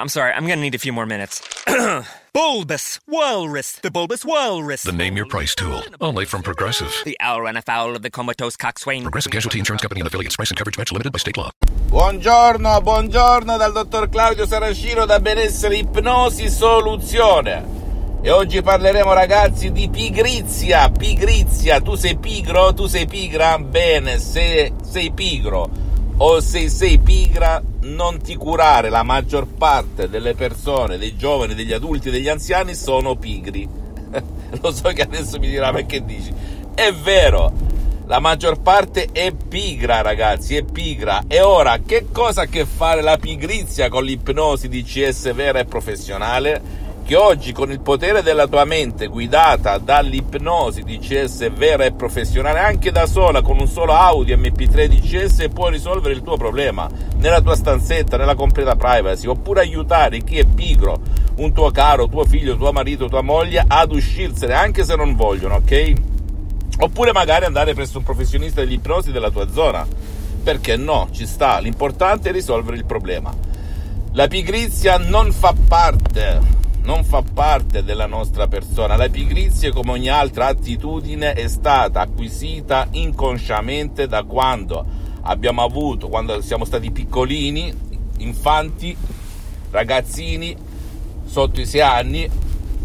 I'm sorry, I'm gonna need a few more minutes. bulbous Walrus, the Bulbous Walrus. The Name Your Price tool, only from Progressive. The owl ran afoul of the comatose coxswain. Progressive Casualty Insurance Company and affiliates. Price and coverage match limited by state law. Buongiorno, buongiorno dal dottor Claudio Saracino da Benessere Ipnosi Soluzione. E oggi parleremo ragazzi di pigrizia, pigrizia. Tu sei pigro? Tu sei pigra? Bene, se sei pigro o se sei pigra non ti curare, la maggior parte delle persone, dei giovani, degli adulti, degli anziani sono pigri. Lo so che adesso mi dirà che dici? È vero, la maggior parte è pigra ragazzi, è pigra. E ora che cosa ha a che fare la pigrizia con l'ipnosi di CS vera e professionale? Che oggi con il potere della tua mente guidata dall'ipnosi DCS vera e professionale anche da sola con un solo audio MP3 DCS puoi risolvere il tuo problema nella tua stanzetta, nella completa privacy oppure aiutare chi è pigro, un tuo caro, tuo figlio, tuo marito, tua moglie ad uscirsene anche se non vogliono, ok? Oppure magari andare presso un professionista dell'ipnosi della tua zona. Perché no, ci sta, l'importante è risolvere il problema. La pigrizia non fa parte non fa parte della nostra persona. La pigrizia, come ogni altra attitudine, è stata acquisita inconsciamente da quando abbiamo avuto, quando siamo stati piccolini, infanti, ragazzini, sotto i sei anni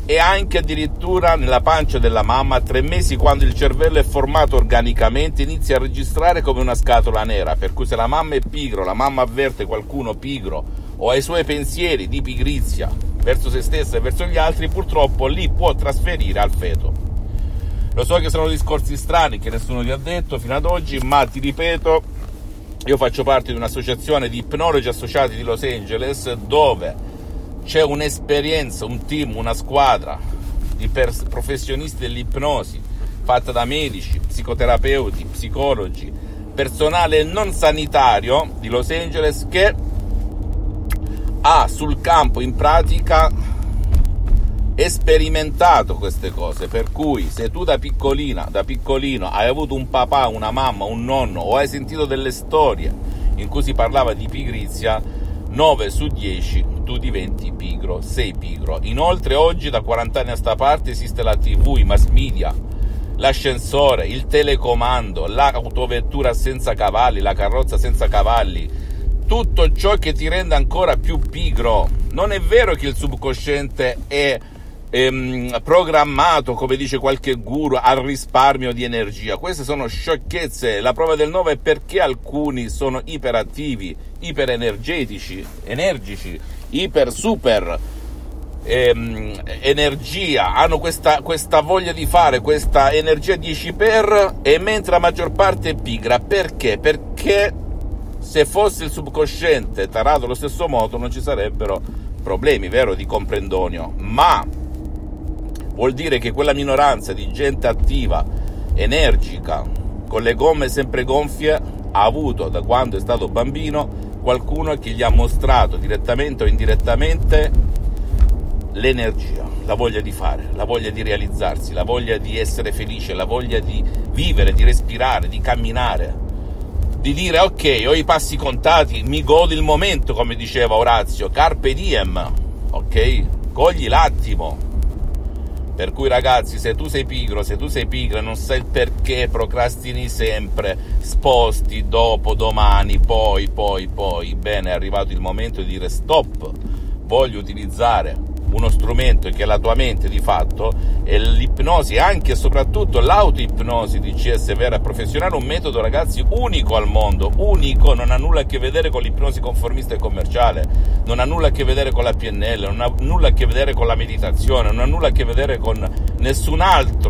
e anche addirittura nella pancia della mamma a tre mesi quando il cervello è formato organicamente inizia a registrare come una scatola nera per cui se la mamma è pigro la mamma avverte qualcuno pigro o ha i suoi pensieri di pigrizia verso se stessa e verso gli altri purtroppo li può trasferire al feto. Lo so che sono discorsi strani che nessuno vi ha detto fino ad oggi ma ti ripeto io faccio parte di un'associazione di ipnologi associati di Los Angeles dove c'è un'esperienza, un team, una squadra di pers- professionisti dell'ipnosi fatta da medici, psicoterapeuti, psicologi, personale non sanitario di Los Angeles che ha sul campo in pratica sperimentato queste cose per cui se tu da piccolina da piccolino hai avuto un papà una mamma un nonno o hai sentito delle storie in cui si parlava di pigrizia 9 su 10 tu diventi pigro, sei pigro. Inoltre oggi da 40 anni a sta parte esiste la TV, i mass media, l'ascensore, il telecomando, l'autovettura senza cavalli, la carrozza senza cavalli, tutto ciò che ti rende ancora più pigro. Non è vero che il subconsciente è ehm, programmato, come dice qualche guru, al risparmio di energia. Queste sono sciocchezze. La prova del 9 è perché alcuni sono iperattivi, iperenergetici, energici, iper super ehm, energia, hanno questa, questa, voglia di fare, questa energia 10 per e mentre la maggior parte è pigra. Perché? Perché se fosse il subconsciente tarato allo stesso modo non ci sarebbero problemi, vero, di comprendonio. Ma vuol dire che quella minoranza di gente attiva, energica, con le gomme sempre gonfie, ha avuto da quando è stato bambino qualcuno che gli ha mostrato direttamente o indirettamente l'energia, la voglia di fare, la voglia di realizzarsi, la voglia di essere felice, la voglia di vivere, di respirare, di camminare, di dire ok, ho i passi contati, mi godo il momento, come diceva Orazio, carpe diem, ok? Cogli l'attimo, per cui ragazzi, se tu sei pigro, se tu sei pigra, non sai il perché procrastini sempre, sposti dopo, domani, poi, poi, poi. Bene, è arrivato il momento di dire stop. Voglio utilizzare uno strumento che è la tua mente di fatto e l'ipnosi, anche e soprattutto l'autoipnosi di CS vera professionale, un metodo ragazzi unico al mondo, unico, non ha nulla a che vedere con l'ipnosi conformista e commerciale, non ha nulla a che vedere con la PNL, non ha nulla a che vedere con la meditazione, non ha nulla a che vedere con nessun altro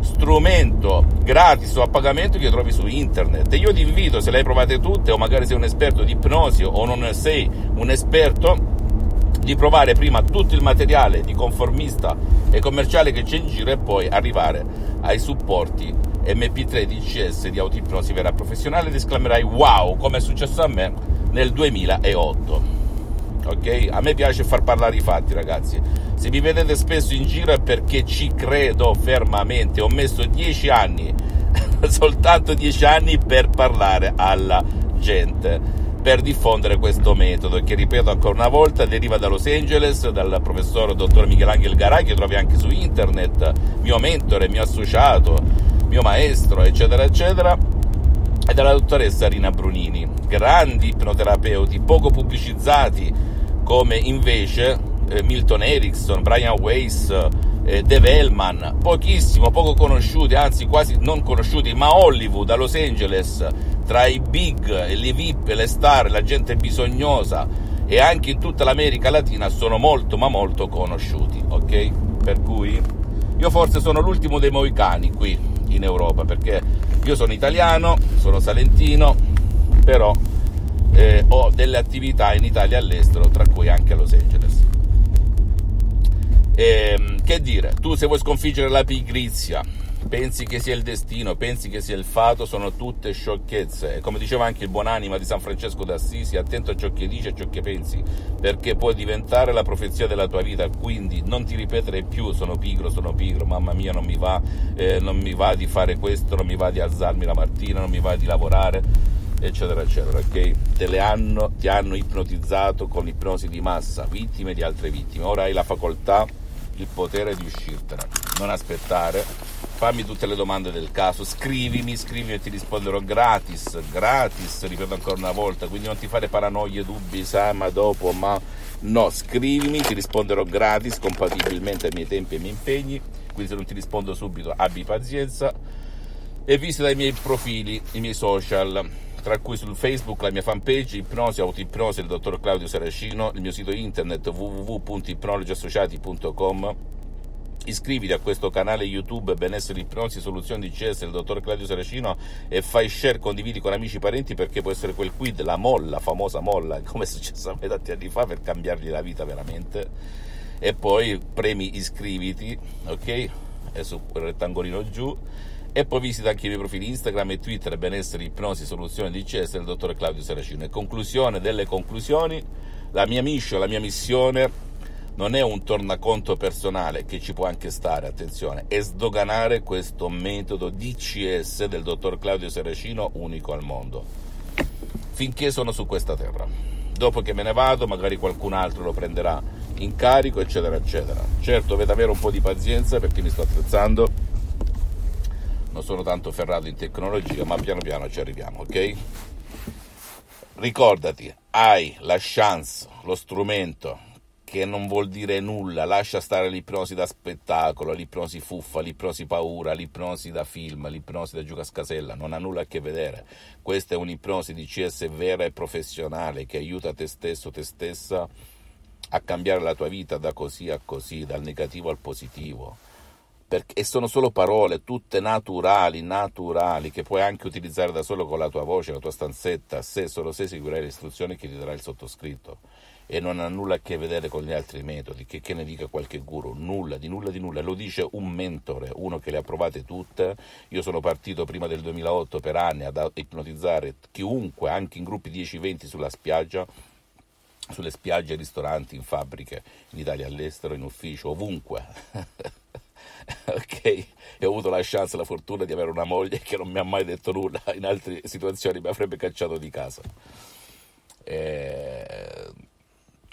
strumento gratis o a pagamento che trovi su internet. E io ti invito, se le hai provate tutte o magari sei un esperto di ipnosi o non sei un esperto, di provare prima tutto il materiale di conformista e commerciale che c'è in giro e poi arrivare ai supporti MP3 DCS di autoipnosi vera professionale ed esclamerai wow come è successo a me nel 2008. Ok? A me piace far parlare i fatti, ragazzi. Se mi vedete spesso in giro è perché ci credo fermamente. Ho messo dieci anni, soltanto dieci anni, per parlare alla gente per diffondere questo metodo che ripeto ancora una volta deriva da Los Angeles dal professor dottor Michelangelo Garay che trovi anche su internet mio mentore, mio associato mio maestro eccetera eccetera e dalla dottoressa Rina Brunini. Grandi ipnoterapeuti poco pubblicizzati come invece eh, Milton Erickson, Brian Weiss eh, Dave Hellman, pochissimo, poco conosciuti, anzi quasi non conosciuti, ma Hollywood, a Los Angeles, tra i big, le VIP, le star, la gente bisognosa e anche in tutta l'America Latina sono molto ma molto conosciuti, ok? Per cui io forse sono l'ultimo dei moicani qui in Europa perché io sono italiano, sono salentino, però eh, ho delle attività in Italia e all'estero, tra cui anche a Los Angeles. E, ehm, che dire, tu se vuoi sconfiggere la pigrizia, pensi che sia il destino, pensi che sia il fato, sono tutte sciocchezze. E come diceva anche il buonanima di San Francesco d'Assisi, attento a ciò che dici e a ciò che pensi, perché può diventare la profezia della tua vita. Quindi non ti ripetere più sono pigro, sono pigro, mamma mia non mi va, eh, non mi va di fare questo, non mi va di alzarmi la mattina, non mi va di lavorare eccetera eccetera ok te hanno, ti hanno ipnotizzato con l'ipnosi di massa vittime di altre vittime ora hai la facoltà il potere di uscirtene. Non aspettare, fammi tutte le domande del caso, scrivimi, scrivimi e ti risponderò gratis, gratis, ripeto ancora una volta, quindi non ti fare paranoie, dubbi, sai, ma dopo, ma no, scrivimi, ti risponderò gratis, compatibilmente ai miei tempi e ai miei impegni, quindi se non ti rispondo subito abbi pazienza e visita i miei profili, i miei social tra cui sul Facebook la mia fanpage Ipnosi Autoipnosi del dottor Claudio Saracino, il mio sito internet www.ipnologiassociati.com Iscriviti a questo canale YouTube Benessere Ipnosi Soluzioni di CS del dottor Claudio Saracino e fai share, condividi con amici e parenti perché può essere quel quid, la molla, famosa molla, come è successo a me tanti anni fa per cambiargli la vita veramente. E poi premi iscriviti, ok? E su quel rettangolino giù e poi visita anche i miei profili Instagram e Twitter benessere, ipnosi, soluzione di CS del dottor Claudio Saracino. E conclusione delle conclusioni, la mia mission, la mia missione non è un tornaconto personale che ci può anche stare, attenzione, è sdoganare questo metodo DCS del dottor Claudio Saracino unico al mondo, finché sono su questa terra. Dopo che me ne vado, magari qualcun altro lo prenderà in carico, eccetera, eccetera. Certo, dovete avere un po' di pazienza perché mi sto attrezzando non sono tanto ferrato in tecnologia, ma piano piano ci arriviamo, ok? Ricordati, hai la chance, lo strumento che non vuol dire nulla, lascia stare l'ipnosi da spettacolo, l'ipnosi fuffa, l'ipnosi paura, l'ipnosi da film, l'ipnosi da giocascasella, non ha nulla a che vedere. Questa è un'ipnosi di CS vera e professionale che aiuta te stesso, te stessa a cambiare la tua vita da così a così, dal negativo al positivo perché, e sono solo parole, tutte naturali, naturali, che puoi anche utilizzare da solo con la tua voce, la tua stanzetta, se solo se seguirai le istruzioni che ti darà il sottoscritto. E non ha nulla a che vedere con gli altri metodi, che, che ne dica qualche guru, nulla, di nulla, di nulla. Lo dice un mentore, uno che le ha provate tutte. Io sono partito prima del 2008 per anni ad ipnotizzare chiunque, anche in gruppi 10-20 sulla spiaggia, sulle spiagge, ristoranti, in fabbriche, in Italia, all'estero, in ufficio, ovunque. ok? E ho avuto la chance, la fortuna di avere una moglie che non mi ha mai detto nulla, in altre situazioni mi avrebbe cacciato di casa. E...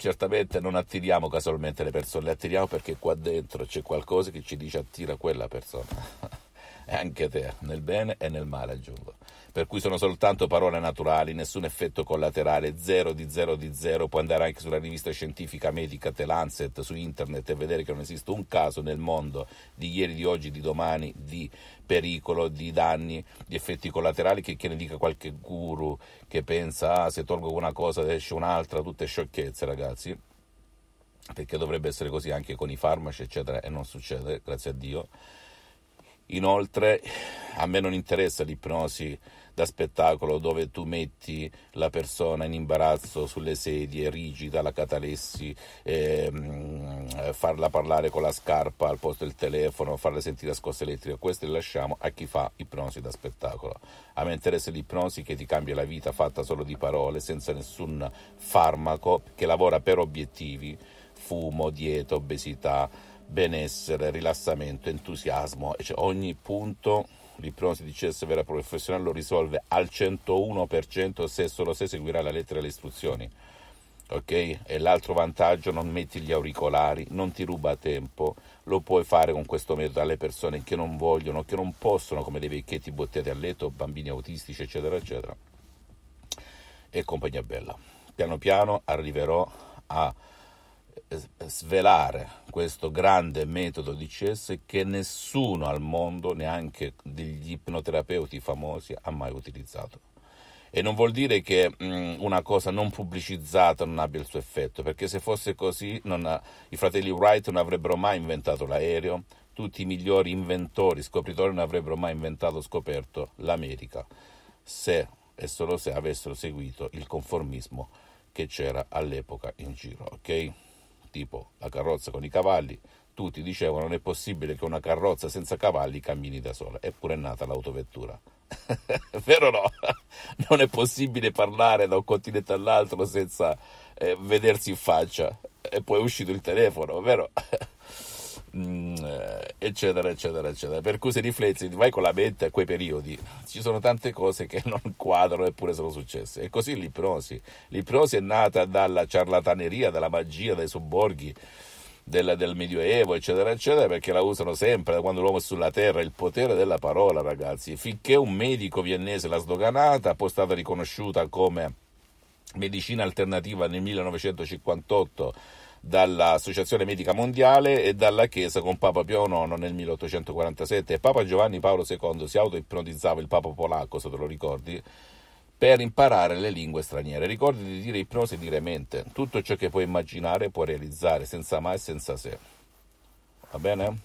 Certamente non attiriamo casualmente le persone, le attiriamo perché qua dentro c'è qualcosa che ci dice attira quella persona. e anche te, nel bene e nel male aggiungo per cui sono soltanto parole naturali, nessun effetto collaterale, zero di zero di zero. Puoi andare anche sulla rivista scientifica medica The Lancet su internet e vedere che non esiste un caso nel mondo di ieri, di oggi, di domani di pericolo, di danni, di effetti collaterali che, che ne dica qualche guru che pensa ah, se tolgo una cosa esce un'altra, tutte sciocchezze ragazzi perché dovrebbe essere così anche con i farmaci eccetera e non succede, grazie a Dio. Inoltre a me non interessa l'ipnosi da spettacolo dove tu metti la persona in imbarazzo sulle sedie, rigida, la catalessi, ehm, farla parlare con la scarpa al posto del telefono, farle sentire a scossa elettrica, questo le lasciamo a chi fa ipnosi da spettacolo. A me interessa l'ipnosi che ti cambia la vita fatta solo di parole, senza nessun farmaco, che lavora per obiettivi, fumo, dieta, obesità, benessere, rilassamento, entusiasmo, cioè ogni punto l'ipnosi di CS vera professionale lo risolve al 101% se solo se seguirà la lettera e le istruzioni. Ok? E l'altro vantaggio, non metti gli auricolari, non ti ruba tempo, lo puoi fare con questo metodo alle persone che non vogliono, che non possono, come dei vecchietti bottetti a letto, bambini autistici, eccetera, eccetera. E compagnia bella. Piano piano arriverò a svelare questo grande metodo di CS che nessuno al mondo, neanche degli ipnoterapeuti famosi, ha mai utilizzato. E non vuol dire che mh, una cosa non pubblicizzata non abbia il suo effetto, perché se fosse così ha, i fratelli Wright non avrebbero mai inventato l'aereo, tutti i migliori inventori, scopritori non avrebbero mai inventato o scoperto l'America, se e solo se avessero seguito il conformismo che c'era all'epoca in giro, ok? Tipo la carrozza con i cavalli, tutti dicevano non è possibile che una carrozza senza cavalli cammini da sola, eppure è nata l'autovettura. Vero no? Non è possibile parlare da un continente all'altro senza eh, vedersi in faccia e poi è uscito il telefono, vero? Mm, eh, eccetera, eccetera, eccetera. Per cui se rifletti, vai con la mente a quei periodi, ci sono tante cose che non quadrano eppure sono successe. E così l'ipnosi. L'ipnosi è nata dalla ciarlataneria, dalla magia, dai sobborghi. Del, del, Medioevo, eccetera, eccetera, perché la usano sempre da quando l'uomo è sulla terra, il potere della parola, ragazzi. Finché un medico viennese l'ha sdoganata, poi è stata riconosciuta come medicina alternativa nel 1958 dall'Associazione Medica Mondiale e dalla Chiesa con Papa Pio IX nel 1847 e Papa Giovanni Paolo II si autoipnotizzava il Papa polacco, se te lo ricordi, per imparare le lingue straniere. Ricordi di dire ipnosi e dire mente. Tutto ciò che puoi immaginare puoi realizzare senza mai e senza se. Va bene?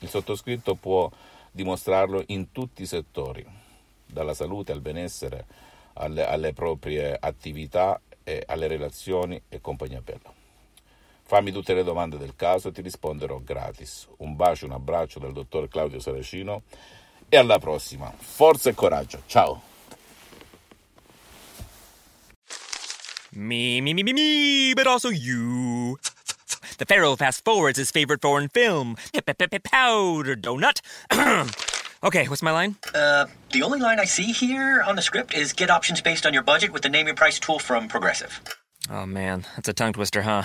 Il sottoscritto può dimostrarlo in tutti i settori, dalla salute al benessere, alle, alle proprie attività, alle relazioni e compagnia bella. Fammi tutte le domande del caso e ti risponderò gratis. Un bacio, un abbraccio dal dottor Claudio Saracino e alla prossima. Forza e coraggio. Ciao. Me, me, me, me, me, but also you. The Pharaoh fast forwards his favorite foreign film, Powder Donut. okay, what's my line? Uh, the only line I see here on the script is get options based on your budget with the name your price tool from Progressive. Oh man, that's a tongue twister, huh?